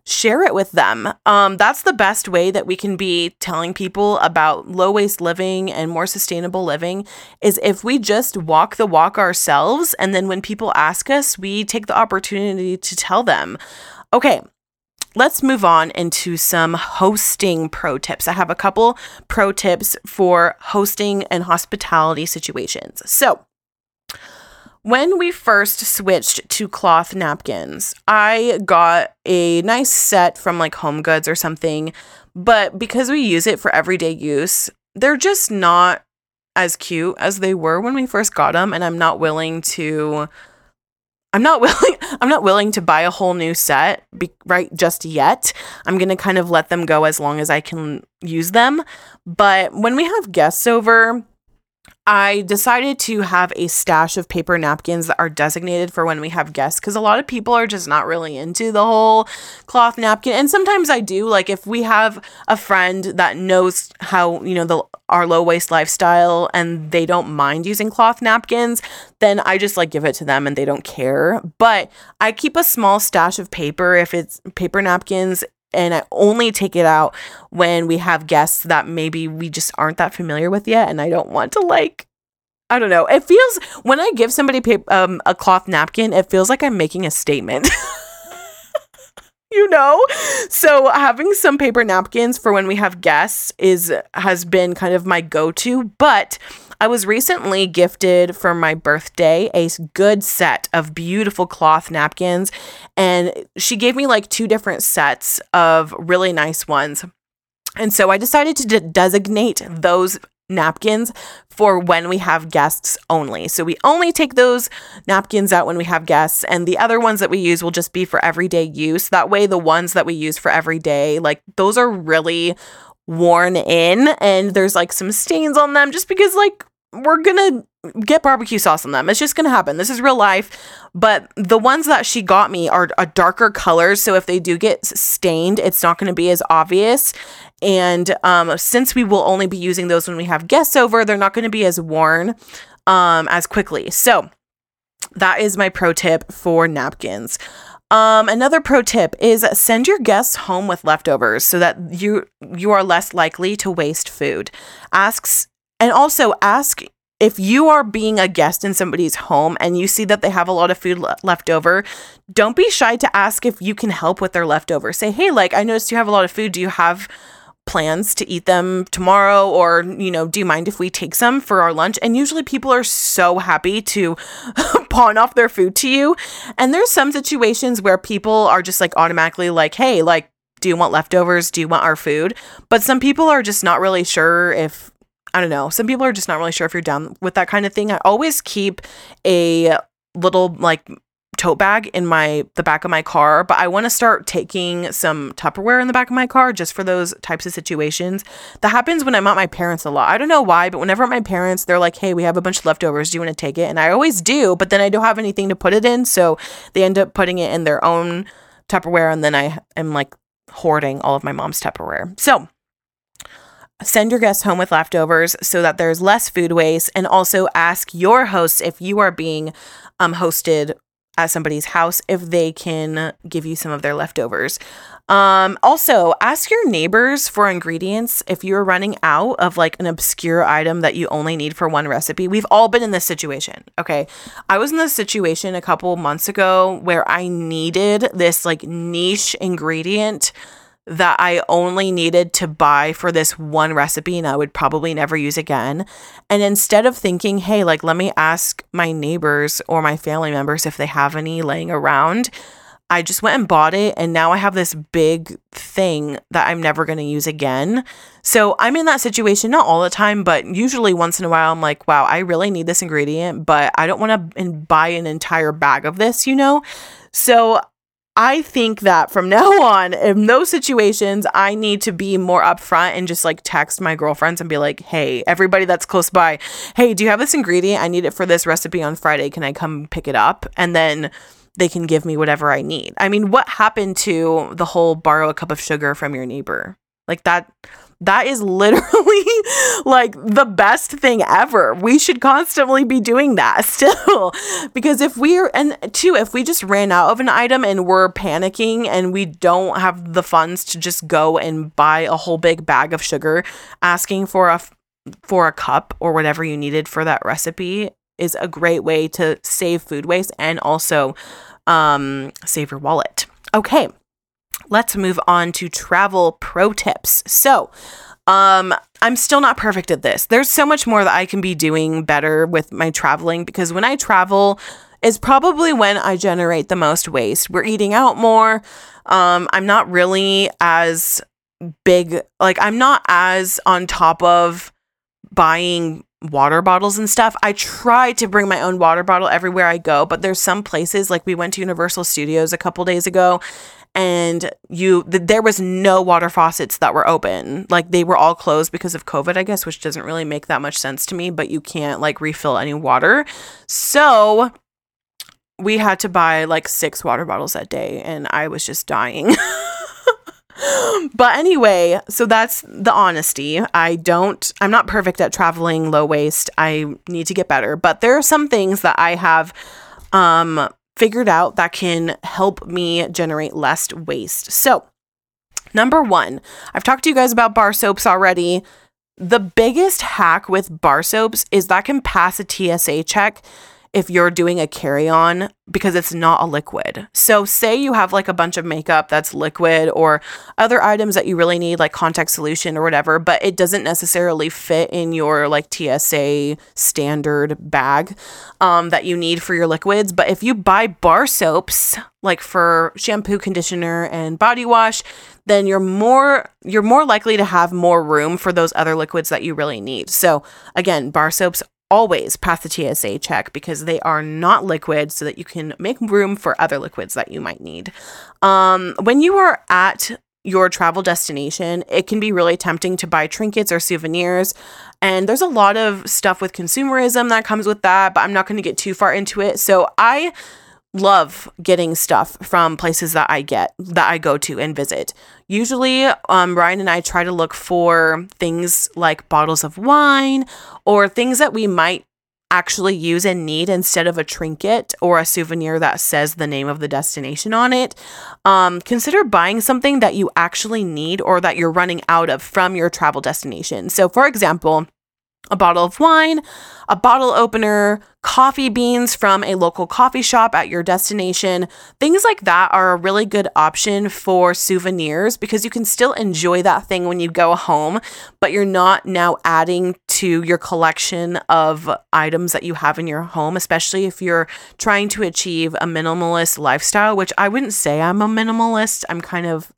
share it with them. Um, that's the best way that we can be telling people about low waste living and more sustainable living is if we just walk the walk ourselves. And then when people ask us, we take the opportunity to tell them. Okay, let's move on into some hosting pro tips. I have a couple pro tips for hosting and hospitality situations. So, when we first switched to cloth napkins, I got a nice set from like Home Goods or something, but because we use it for everyday use, they're just not as cute as they were when we first got them and I'm not willing to I'm not willing I'm not willing to buy a whole new set be, right just yet. I'm going to kind of let them go as long as I can use them. But when we have guests over, I decided to have a stash of paper napkins that are designated for when we have guests because a lot of people are just not really into the whole cloth napkin. And sometimes I do. Like if we have a friend that knows how, you know, the our low waste lifestyle and they don't mind using cloth napkins, then I just like give it to them and they don't care. But I keep a small stash of paper if it's paper napkins and I only take it out when we have guests that maybe we just aren't that familiar with yet and I don't want to like I don't know. It feels when I give somebody um, a cloth napkin, it feels like I'm making a statement. you know so having some paper napkins for when we have guests is has been kind of my go-to but I was recently gifted for my birthday a good set of beautiful cloth napkins, and she gave me like two different sets of really nice ones. And so I decided to de- designate those napkins for when we have guests only. So we only take those napkins out when we have guests, and the other ones that we use will just be for everyday use. That way, the ones that we use for every day, like those are really worn in and there's like some stains on them just because like we're gonna get barbecue sauce on them. It's just gonna happen. This is real life. But the ones that she got me are a darker color, so if they do get stained, it's not gonna be as obvious. And um, since we will only be using those when we have guests over, they're not gonna be as worn um, as quickly. So that is my pro tip for napkins. Um, another pro tip is send your guests home with leftovers so that you you are less likely to waste food. Asks and also ask if you are being a guest in somebody's home and you see that they have a lot of food le- left over, don't be shy to ask if you can help with their leftovers. Say, hey, like, I noticed you have a lot of food. Do you have plans to eat them tomorrow? Or, you know, do you mind if we take some for our lunch? And usually people are so happy to pawn off their food to you. And there's some situations where people are just like automatically like, hey, like, do you want leftovers? Do you want our food? But some people are just not really sure if I don't know. Some people are just not really sure if you're down with that kind of thing. I always keep a little like tote bag in my the back of my car, but I want to start taking some Tupperware in the back of my car just for those types of situations. That happens when I'm at my parents a lot. I don't know why, but whenever at my parents, they're like, "Hey, we have a bunch of leftovers. Do you want to take it?" And I always do, but then I don't have anything to put it in, so they end up putting it in their own Tupperware, and then I am like hoarding all of my mom's Tupperware. So send your guests home with leftovers so that there's less food waste and also ask your hosts if you are being um, hosted at somebody's house if they can give you some of their leftovers. Um, also ask your neighbors for ingredients if you're running out of like an obscure item that you only need for one recipe. We've all been in this situation okay? I was in this situation a couple months ago where i needed this like niche ingredient that I only needed to buy for this one recipe and I would probably never use again. And instead of thinking, hey, like, let me ask my neighbors or my family members if they have any laying around, I just went and bought it. And now I have this big thing that I'm never going to use again. So I'm in that situation, not all the time, but usually once in a while, I'm like, wow, I really need this ingredient, but I don't want to buy an entire bag of this, you know? So I think that from now on, in those situations, I need to be more upfront and just like text my girlfriends and be like, hey, everybody that's close by, hey, do you have this ingredient? I need it for this recipe on Friday. Can I come pick it up? And then they can give me whatever I need. I mean, what happened to the whole borrow a cup of sugar from your neighbor? Like that that is literally like the best thing ever. We should constantly be doing that still. because if we're, and two, if we just ran out of an item and we're panicking and we don't have the funds to just go and buy a whole big bag of sugar, asking for a, for a cup or whatever you needed for that recipe is a great way to save food waste and also um, save your wallet. Okay let's move on to travel pro tips. So, um, I'm still not perfect at this. There's so much more that I can be doing better with my traveling because when I travel is probably when I generate the most waste. We're eating out more. Um, I'm not really as big, like, I'm not as on top of buying water bottles and stuff. I try to bring my own water bottle everywhere I go, but there's some places like we went to Universal Studios a couple days ago and you th- there was no water faucets that were open. Like they were all closed because of covid i guess which doesn't really make that much sense to me but you can't like refill any water. So we had to buy like six water bottles that day and i was just dying but anyway, so that's the honesty. I don't, I'm not perfect at traveling low waste. I need to get better, but there are some things that I have um figured out that can help me generate less waste. So, number one, I've talked to you guys about bar soaps already. The biggest hack with bar soaps is that can pass a TSA check if you're doing a carry on because it's not a liquid. So, say you have like a bunch of makeup that's liquid or other items that you really need, like contact solution or whatever, but it doesn't necessarily fit in your like TSA standard bag um, that you need for your liquids. But if you buy bar soaps, like for shampoo, conditioner, and body wash, then you're more you're more likely to have more room for those other liquids that you really need. So again, bar soaps always pass the TSA check because they are not liquid so that you can make room for other liquids that you might need. Um, when you are at your travel destination, it can be really tempting to buy trinkets or souvenirs. And there's a lot of stuff with consumerism that comes with that, but I'm not going to get too far into it. So I love getting stuff from places that I get that I go to and visit. Usually, um, Ryan and I try to look for things like bottles of wine or things that we might actually use and need instead of a trinket or a souvenir that says the name of the destination on it. Um, consider buying something that you actually need or that you're running out of from your travel destination. So, for example, a bottle of wine, a bottle opener, coffee beans from a local coffee shop at your destination. Things like that are a really good option for souvenirs because you can still enjoy that thing when you go home, but you're not now adding to your collection of items that you have in your home, especially if you're trying to achieve a minimalist lifestyle, which I wouldn't say I'm a minimalist. I'm kind of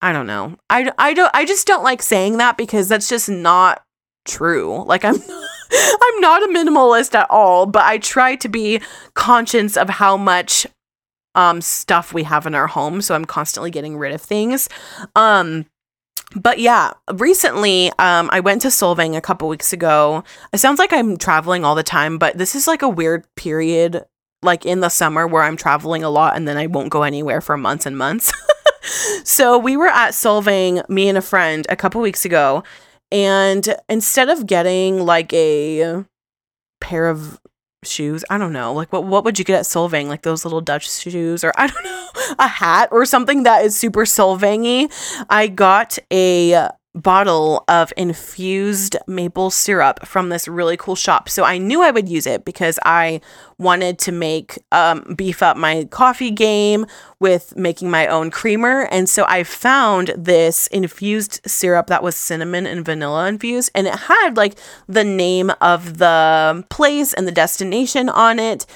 I don't know. I, I don't I just don't like saying that because that's just not true. Like I'm I'm not a minimalist at all, but I try to be conscious of how much um stuff we have in our home, so I'm constantly getting rid of things. Um but yeah, recently um I went to Solvang a couple weeks ago. It sounds like I'm traveling all the time, but this is like a weird period like in the summer where I'm traveling a lot and then I won't go anywhere for months and months. so we were at Solvang, me and a friend, a couple weeks ago, and instead of getting like a pair of shoes, I don't know, like what what would you get at Solvang? Like those little Dutch shoes or I don't know, a hat or something that is super Solvangy. I got a bottle of infused maple syrup from this really cool shop. So I knew I would use it because I wanted to make um, beef up my coffee game with making my own creamer. And so I found this infused syrup that was cinnamon and vanilla infused, and it had like the name of the place and the destination on it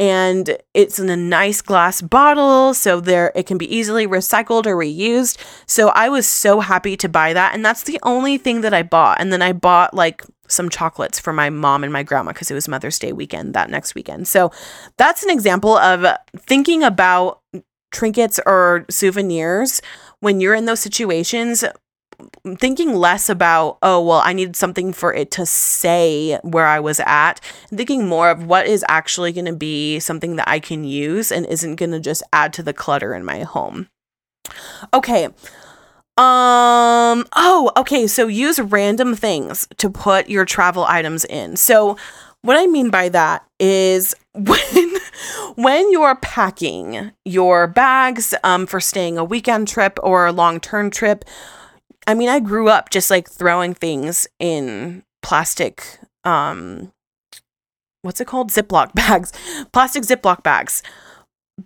and it's in a nice glass bottle so there it can be easily recycled or reused. So i was so happy to buy that and that's the only thing that i bought. And then i bought like some chocolates for my mom and my grandma because it was mother's day weekend that next weekend. So that's an example of thinking about trinkets or souvenirs when you're in those situations thinking less about, oh, well, I need something for it to say where I was at, and thinking more of what is actually going to be something that I can use and isn't going to just add to the clutter in my home. Okay. Um, oh, okay. So use random things to put your travel items in. So, what I mean by that is when when you're packing your bags um, for staying a weekend trip or a long term trip, I mean, I grew up just like throwing things in plastic, um, what's it called? Ziploc bags, plastic Ziploc bags.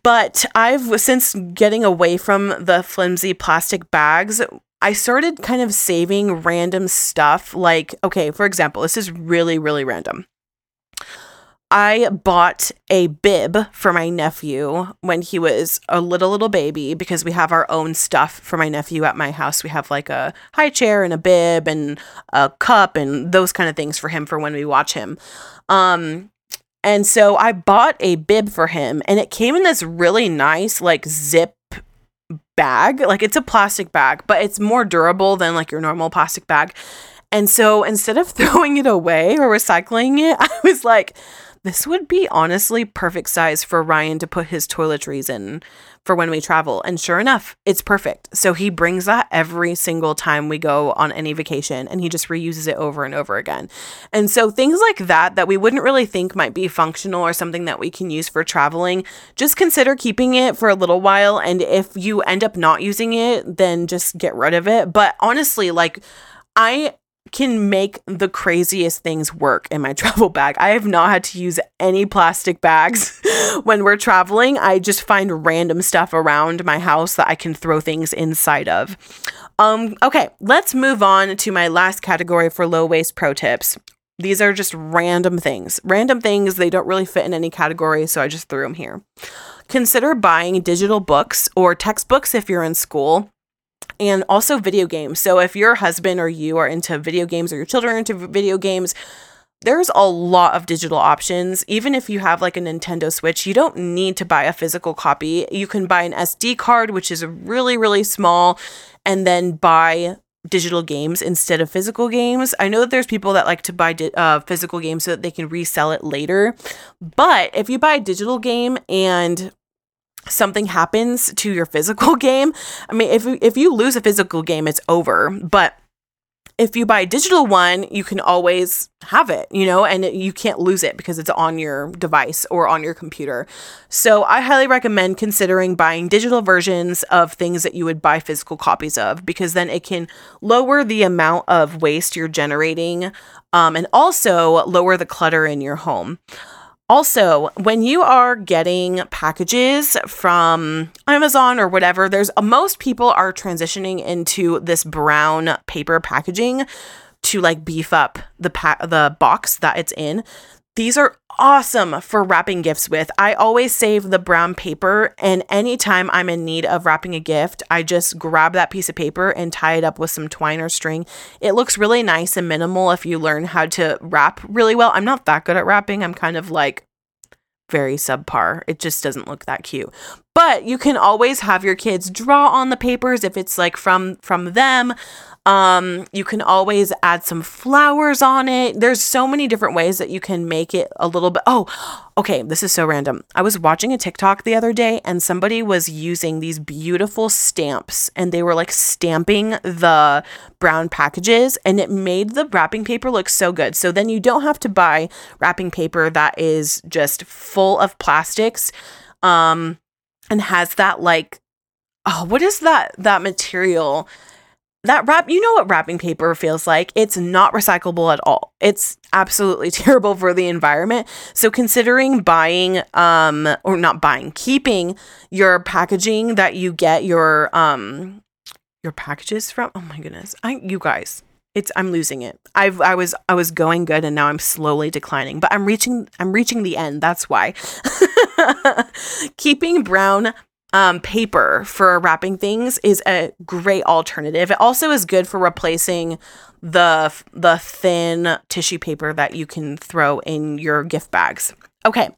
But I've since getting away from the flimsy plastic bags, I started kind of saving random stuff. Like, okay, for example, this is really, really random. I bought a bib for my nephew when he was a little little baby because we have our own stuff for my nephew at my house. We have like a high chair and a bib and a cup and those kind of things for him for when we watch him. Um and so I bought a bib for him and it came in this really nice like zip bag. Like it's a plastic bag, but it's more durable than like your normal plastic bag. And so instead of throwing it away or recycling it, I was like, this would be honestly perfect size for Ryan to put his toiletries in for when we travel. And sure enough, it's perfect. So he brings that every single time we go on any vacation and he just reuses it over and over again. And so things like that that we wouldn't really think might be functional or something that we can use for traveling, just consider keeping it for a little while and if you end up not using it, then just get rid of it. But honestly, like I can make the craziest things work in my travel bag. I have not had to use any plastic bags when we're traveling. I just find random stuff around my house that I can throw things inside of. Um, okay, let's move on to my last category for low waste pro tips. These are just random things. Random things, they don't really fit in any category, so I just threw them here. Consider buying digital books or textbooks if you're in school and also video games. So if your husband or you are into video games or your children are into video games, there's a lot of digital options. Even if you have like a Nintendo Switch, you don't need to buy a physical copy. You can buy an SD card, which is really, really small, and then buy digital games instead of physical games. I know that there's people that like to buy di- uh, physical games so that they can resell it later. But if you buy a digital game and something happens to your physical game, I mean, if if you lose a physical game, it's over. But if you buy a digital one, you can always have it, you know, and you can't lose it because it's on your device or on your computer. So I highly recommend considering buying digital versions of things that you would buy physical copies of because then it can lower the amount of waste you're generating um, and also lower the clutter in your home. Also, when you are getting packages from Amazon or whatever, there's most people are transitioning into this brown paper packaging to like beef up the pa- the box that it's in. These are awesome for wrapping gifts with. I always save the brown paper, and anytime I'm in need of wrapping a gift, I just grab that piece of paper and tie it up with some twine or string. It looks really nice and minimal if you learn how to wrap really well. I'm not that good at wrapping, I'm kind of like very subpar. It just doesn't look that cute. But you can always have your kids draw on the papers if it's like from from them. Um, you can always add some flowers on it. There's so many different ways that you can make it a little bit. Oh, okay, this is so random. I was watching a TikTok the other day and somebody was using these beautiful stamps and they were like stamping the brown packages and it made the wrapping paper look so good. So then you don't have to buy wrapping paper that is just full of plastics um and has that like oh, what is that that material? That wrap you know what wrapping paper feels like? It's not recyclable at all. It's absolutely terrible for the environment. So considering buying um or not buying keeping your packaging that you get your um your packages from oh my goodness. I you guys it's i'm losing it. I've i was i was going good and now i'm slowly declining but i'm reaching i'm reaching the end. That's why. Keeping brown um, paper for wrapping things is a great alternative. It also is good for replacing the the thin tissue paper that you can throw in your gift bags. Okay.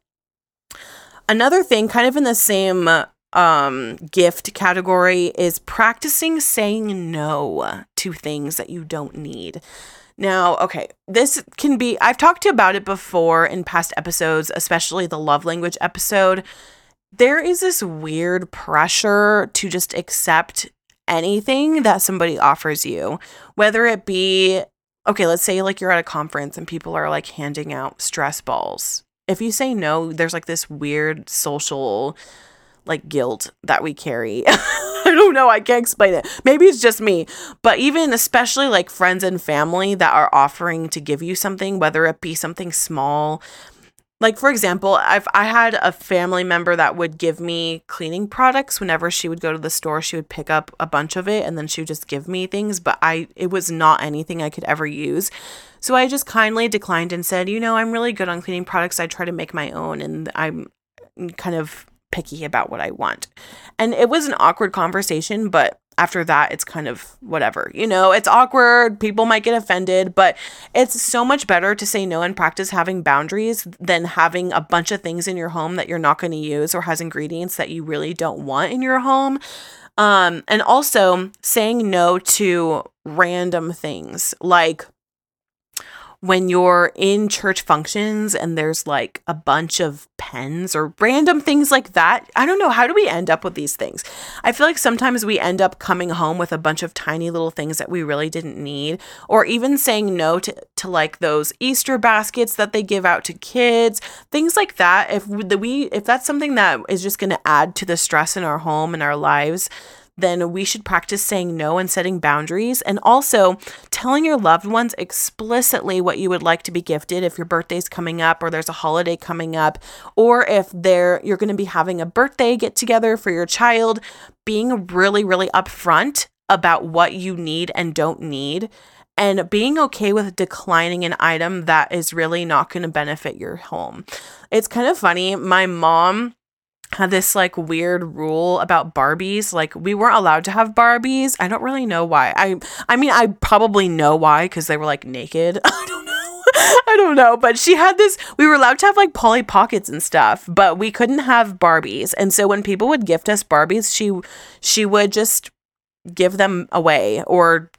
Another thing kind of in the same um, gift category is practicing saying no to things that you don't need. Now, okay, this can be, I've talked about it before in past episodes, especially the love language episode there is this weird pressure to just accept anything that somebody offers you, whether it be, okay, let's say like you're at a conference and people are like handing out stress balls. If you say no, there's like this weird social like guilt that we carry. I don't know, I can't explain it. Maybe it's just me, but even especially like friends and family that are offering to give you something, whether it be something small, like for example i've i had a family member that would give me cleaning products whenever she would go to the store she would pick up a bunch of it and then she would just give me things but i it was not anything i could ever use. So i just kindly declined and said you know i'm really good on cleaning products. I try to make my own and i'm kind of picky about what i want. And it was an awkward conversation but after that it's kind of whatever you know? It's awkward. People might get offended but it's so much better to say no and practice having boundaries than having a bunch of things in your home that you're not going to use or has ingredients that you really don't want in your home. Um and also saying no to random things like when you're in church functions and there's like a bunch of pens or random things like that. I don't know. How do we end up with these things? I feel like sometimes we end up coming home with a bunch of tiny little things that we really didn't need, or even saying no to, to like those Easter baskets that they give out to kids, things like that. If we, if that's something that is just going to add to the stress in our home and our lives, then we should practice saying no and setting boundaries and also telling your loved ones explicitly what you would like to be gifted if your birthday's coming up or there's a holiday coming up or if they're you're going to be having a birthday get together for your child being really really upfront about what you need and don't need and being okay with declining an item that is really not going to benefit your home. It's kind of funny. My mom this like weird rule about Barbies. Like we weren't allowed to have Barbies. I don't really know why. I I mean I probably know why because they were like naked. I don't know. I don't know, but she had this. We were allowed to have like Polly Pockets and stuff, but we couldn't have Barbies. And so when people would gift us Barbies, she she would just give them away or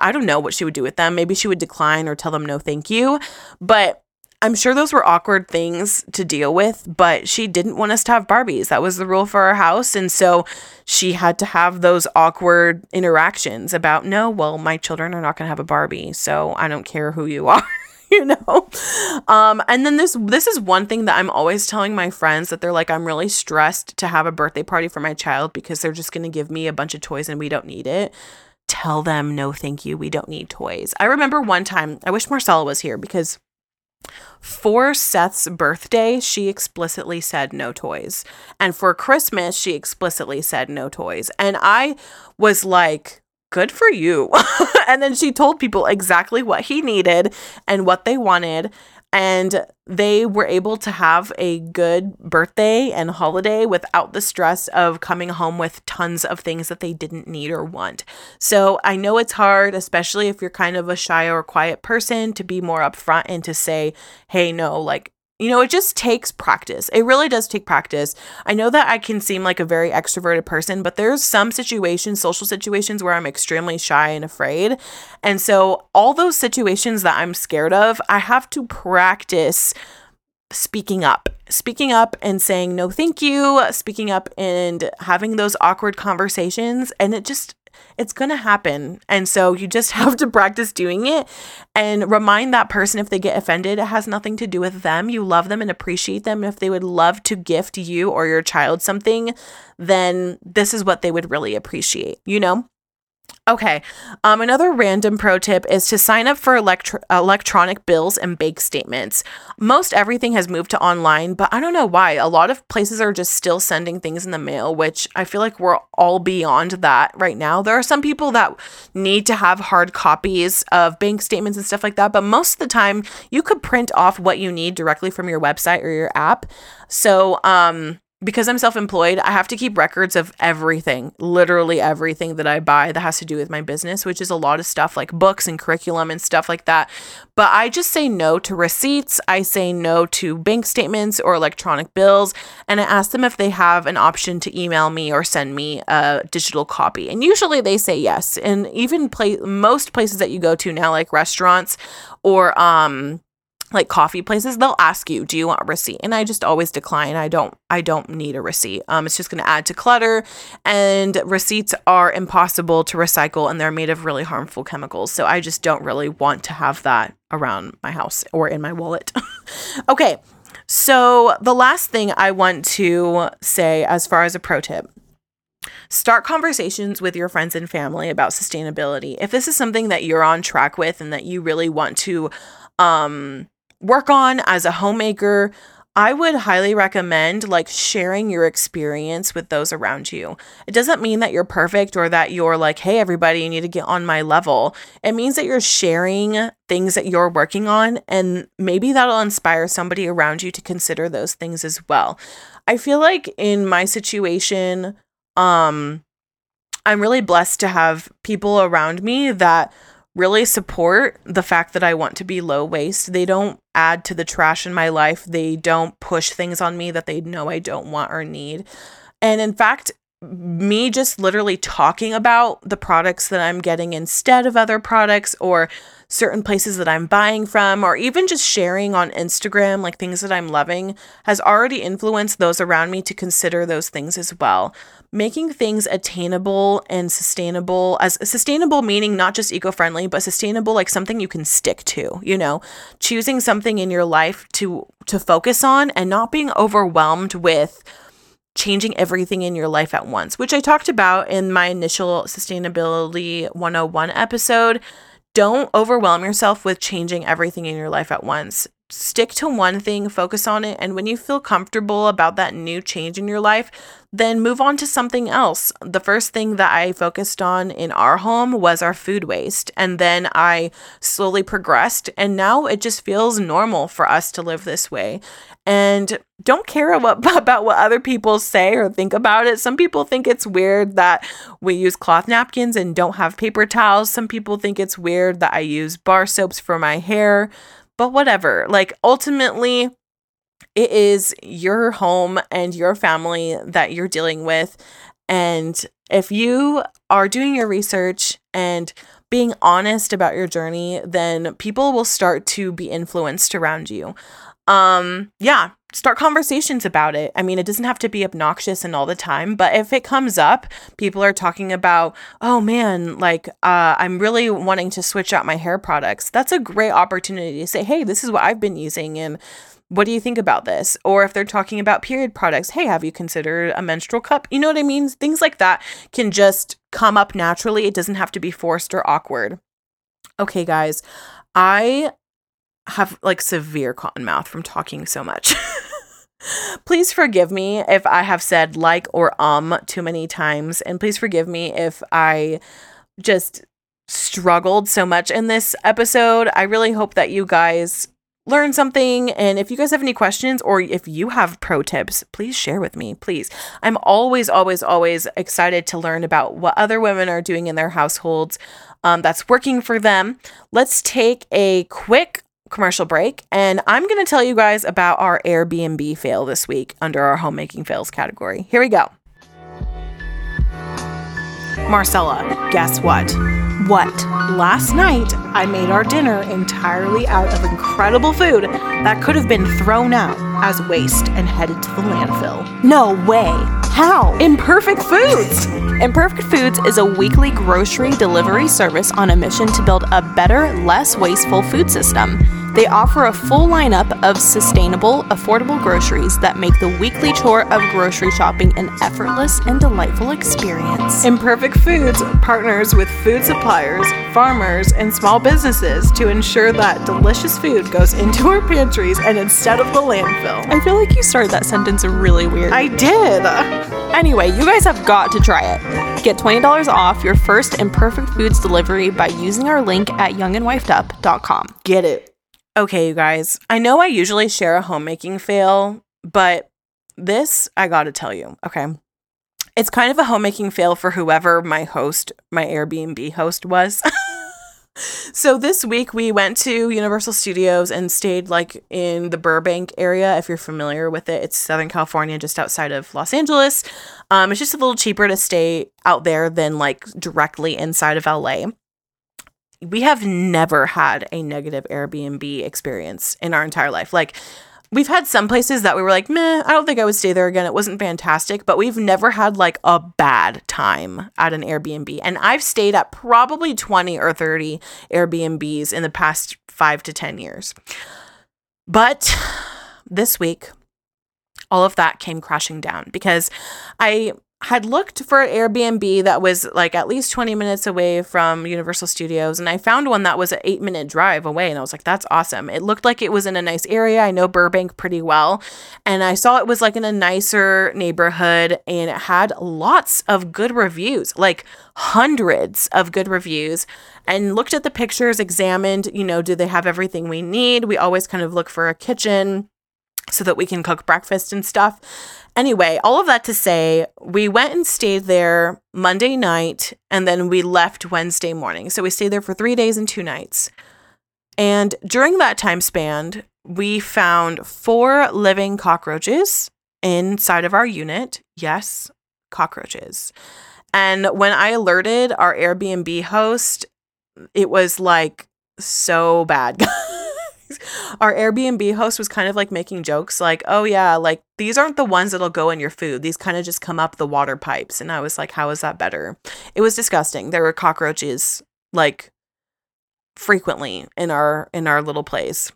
I don't know what she would do with them. Maybe she would decline or tell them no thank you. But I'm sure those were awkward things to deal with, but she didn't want us to have Barbies. That was the rule for our house. And so she had to have those awkward interactions about, no, well, my children are not going to have a Barbie. So I don't care who you are. you know um and then this this is one thing that i'm always telling my friends that they're like i'm really stressed to have a birthday party for my child because they're just going to give me a bunch of toys and we don't need it tell them no thank you we don't need toys i remember one time i wish marcella was here because for Seth's birthday, she explicitly said no toys. And for Christmas, she explicitly said no toys. And I was like, good for you. and then she told people exactly what he needed and what they wanted. And they were able to have a good birthday and holiday without the stress of coming home with tons of things that they didn't need or want. So I know it's hard, especially if you're kind of a shy or quiet person, to be more upfront and to say, hey, no, like you know, it just takes practice. It really does take practice. I know that I can seem like a very extroverted person, but there's some situations, social situations, where I'm extremely shy and afraid. And so, all those situations that I'm scared of, I have to practice speaking up, speaking up and saying no, thank you, speaking up and having those awkward conversations. And it just, it's going to happen. And so you just have to practice doing it and remind that person if they get offended, it has nothing to do with them. You love them and appreciate them. if they would love to gift you or your child something, then this is what they would really appreciate, you know? Okay. Um, another random pro tip is to sign up for electro- electronic bills and bank statements. Most everything has moved to online, but I don't know why. A lot of places are just still sending things in the mail, which I feel like we're all beyond that right now. There are some people that need to have hard copies of bank statements and stuff like that, but most of the time you could print off what you need directly from your website or your app. So, um, because I'm self employed, I have to keep records of everything, literally everything that I buy that has to do with my business, which is a lot of stuff like books and curriculum and stuff like that. But I just say no to receipts. I say no to bank statements or electronic bills. And I ask them if they have an option to email me or send me a digital copy. And usually they say yes. And even play most places that you go to now, like restaurants or, um, like coffee places they'll ask you do you want a receipt? And i just always decline. I don't i don't need a receipt. Um it's just going to add to clutter and receipts are impossible to recycle and they're made of really harmful chemicals. So i just don't really want to have that around my house or in my wallet. Okay so the last thing i want to say as far as a pro tip Start conversations with your friends and family about sustainability. If this is something that you're on track with and that you really want to um work on as a homemaker, I would highly recommend like sharing your experience with those around you. It doesn't mean that you're perfect or that you're like, hey, everybody, you need to get on my level. It means that you're sharing things that you're working on, and maybe that'll inspire somebody around you to consider those things as well. I feel like in my situation, um, I'm really blessed to have people around me that really support the fact that I want to be low waste. They don't add to the trash in my life. They don't push things on me that they know I don't want or need. And in fact, me just literally talking about the products that I'm getting instead of other products or certain places that I'm buying from, or even just sharing on Instagram, like things that I'm loving, has already influenced those around me to consider those things as well. Making things attainable and sustainable, as sustainable meaning not just eco friendly, but sustainable, like something you can stick to, you know, choosing something in your life to to focus on and not being overwhelmed with changing everything in your life at once, which I talked about in my initial Sustainability 101 episode. Don't overwhelm yourself with changing everything in your life at once. Stick to one thing, focus on it, and when you feel comfortable about that new change in your life, then move on to something else. The first thing that I focused on in our home was our food waste, and then I slowly progressed, and now it just feels normal for us to live this way and don't care what, about what other people say or think about it. Some people think it's weird that we use cloth napkins and don't have paper towels. Some people think it's weird that I use bar soaps for my hair. But whatever. Like ultimately, it is your home and your family that you're dealing with. And if you are doing your research and being honest about your journey, then people will start to be influenced around you. Um, yeah, start conversations about it. I mean, it doesn't have to be obnoxious and all the time, but if it comes up, people are talking about, oh man, like uh, I'm really wanting to switch out my hair products. That's a great opportunity to say, hey, this is what I've been using, and what do you think about this? Or if they're talking about period products, hey, have you considered a menstrual cup? You know what I mean? Things like that can just come up naturally. It doesn't have to be forced or awkward. Okay, guys, I have like severe cotton mouth from talking so much. please forgive me if I have said like or um too many times. And please forgive me if I just struggled so much in this episode. I really hope that you guys learn something. And if you guys have any questions or if you have pro tips, please share with me, please. I'm always, always, always excited to learn about what other women are doing in their households um, that's working for them. Let's take a quick commercial break and I'm going to tell you guys about our Airbnb fail this week under our homemaking fails category. Here we go. Marcella, guess what? What? Last night, I made our dinner entirely out of incredible food that could have been thrown out as waste and headed to the landfill. No way. How? Imperfect Foods! Imperfect Foods is a weekly grocery delivery service on a mission to build a better, less wasteful food system. They offer a full lineup of sustainable, affordable groceries that make the weekly chore of grocery shopping an effortless and delightful experience. Imperfect Foods partners with food suppliers, farmers, and small businesses to ensure that delicious food goes into our pantries and instead of the landfill. I feel like you started that sentence really weird. I did. Anyway, you guys have got to try it. Get $20 off your first Imperfect Foods delivery by using our link at youngandwifedup.com. Get it. Okay, you guys, I know I usually share a homemaking fail, but this I gotta tell you, okay? It's kind of a homemaking fail for whoever my host, my Airbnb host was. so this week we went to Universal Studios and stayed like in the Burbank area. If you're familiar with it, it's Southern California, just outside of Los Angeles. Um, it's just a little cheaper to stay out there than like directly inside of LA we have never had a negative Airbnb experience in our entire life. Like, we've had some places that we were like, meh, I don't think I would stay there again. It wasn't fantastic, but we've never had like a bad time at an Airbnb. And I've stayed at probably 20 or 30 Airbnbs in the past five to 10 years. But this week, all of that came crashing down because I had looked for an Airbnb that was like at least 20 minutes away from Universal Studios and I found one that was an 8 minute drive away and I was like that's awesome. It looked like it was in a nice area. I know Burbank pretty well and I saw it was like in a nicer neighborhood and it had lots of good reviews, like hundreds of good reviews and looked at the pictures, examined, you know, do they have everything we need? We always kind of look for a kitchen so that we can cook breakfast and stuff. Anyway, all of that to say, we went and stayed there Monday night and then we left Wednesday morning. So we stayed there for three days and two nights. And during that time span, we found four living cockroaches inside of our unit. Yes, cockroaches. And when I alerted our Airbnb host, it was like so bad. our Airbnb host was kind of like making jokes like, "Oh yeah, like these aren't the ones that'll go in your food. These kind of just come up the water pipes." And I was like, "How is that better?" It was disgusting. There were cockroaches like frequently in our in our little place.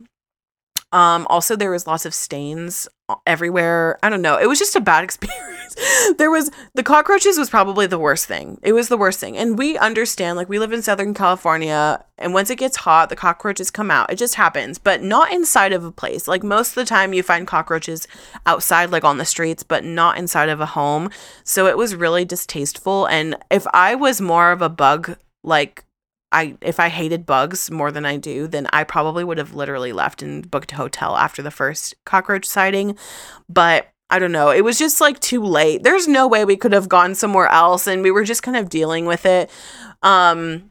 Um, also, there was lots of stains everywhere. I don't know. It was just a bad experience. there was the cockroaches was probably the worst thing. It was the worst thing. And we understand like we live in Southern California and once it gets hot, the cockroaches come out. It just happens, but not inside of a place. Like most of the time you find cockroaches outside like on the streets, but not inside of a home. So it was really distasteful and if I was more of a bug like I if I hated bugs more than I do, then I probably would have literally left and booked a hotel after the first cockroach sighting. But I don't know. It was just like too late. There's no way we could have gone somewhere else and we were just kind of dealing with it. Um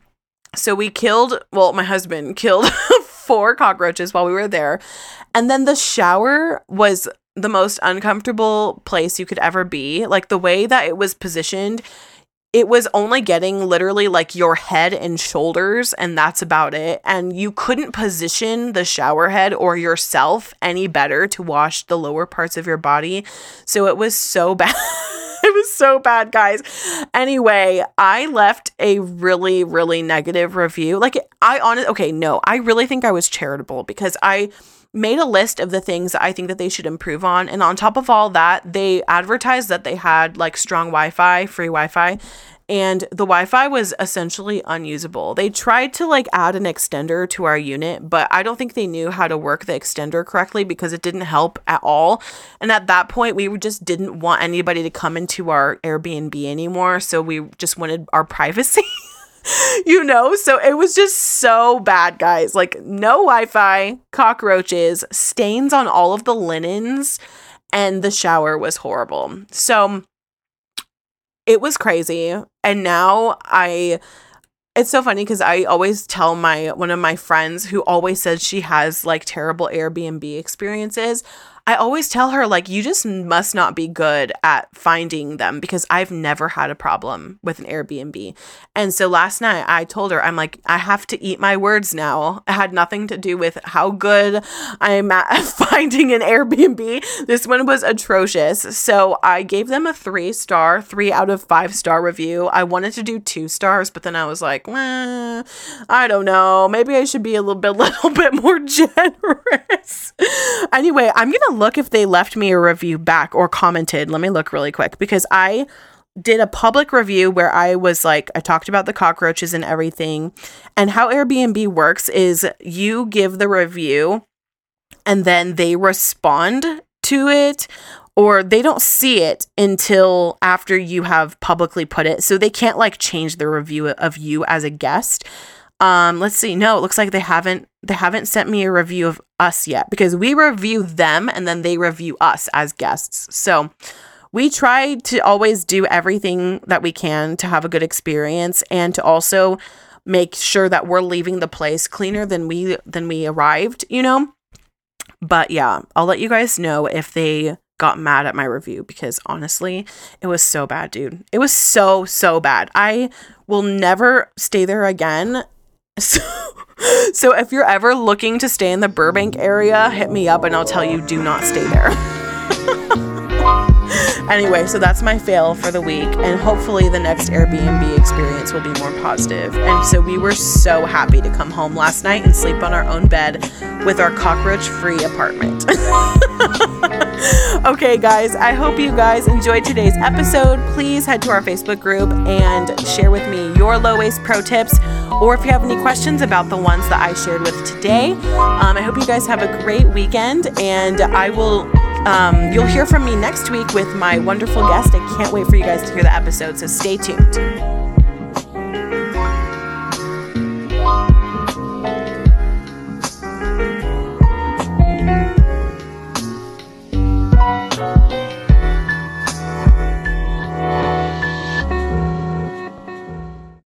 so we killed, well, my husband killed four cockroaches while we were there. And then the shower was the most uncomfortable place you could ever be. Like the way that it was positioned, it was only getting literally like your head and shoulders, and that's about it. And you couldn't position the shower head or yourself any better to wash the lower parts of your body. So it was so bad. it was so bad, guys. Anyway, I left a really, really negative review. Like, I honestly, okay, no, I really think I was charitable because I made a list of the things I think that they should improve on. And on top of all that, they advertised that they had like strong Wi Fi, free Wi Fi. And the Wi Fi was essentially unusable. They tried to like add an extender to our unit, but I don't think they knew how to work the extender correctly because it didn't help at all. And at that point, we just didn't want anybody to come into our Airbnb anymore. So we just wanted our privacy. you know? So it was just so bad, guys. Like, no Wi Fi, cockroaches, stains on all of the linens, and the shower was horrible. So it was crazy. And now I. It's so funny because I always tell my one of my friends who always says she has like terrible Airbnb experiences. I always tell her, like, you just must not be good at finding them because I've never had a problem with an Airbnb. And so last night I told her, I'm like, I have to eat my words now. It had nothing to do with how good I'm at finding an Airbnb. This one was atrocious. So I gave them a three star, three out of five star review. I wanted to do two stars, but then I was like, I don't know. Maybe I should be a little bit, little bit more generous. anyway, I'm going to look if they left me a review back or commented. Let me look really quick because I did a public review where I was like, I talked about the cockroaches and everything. And how Airbnb works is you give the review and then they respond to it or they don't see it until after you have publicly put it. So they can't like change the review of you as a guest. Um, let's see. No, it looks like they haven't they haven't sent me a review of us yet because we review them and then they review us as guests. So we try to always do everything that we can to have a good experience and to also make sure that we're leaving the place cleaner than we than we arrived, you know? But yeah, I'll let you guys know if they got mad at my review because honestly, it was so bad, dude. It was so so bad. I will never stay there again so, so if you're ever looking to stay in the Burbank area, hit me up and I'll tell you do not stay there. anyway, so that's my fail for the week, and hopefully the next Airbnb experience will be more positive. And so we were so happy to come home last night and sleep on our own bed with our cockroach free apartment. okay, guys, I hope you guys enjoyed today's episode. Please head to our Facebook group and share with me your low waste pro tips, or if you have any questions about the ones that I shared with today. Um, I hope you guys have a great weekend, and I will um, you'll hear from me next week with wonderful guest. I can't wait for you guys to hear the episode, so stay tuned.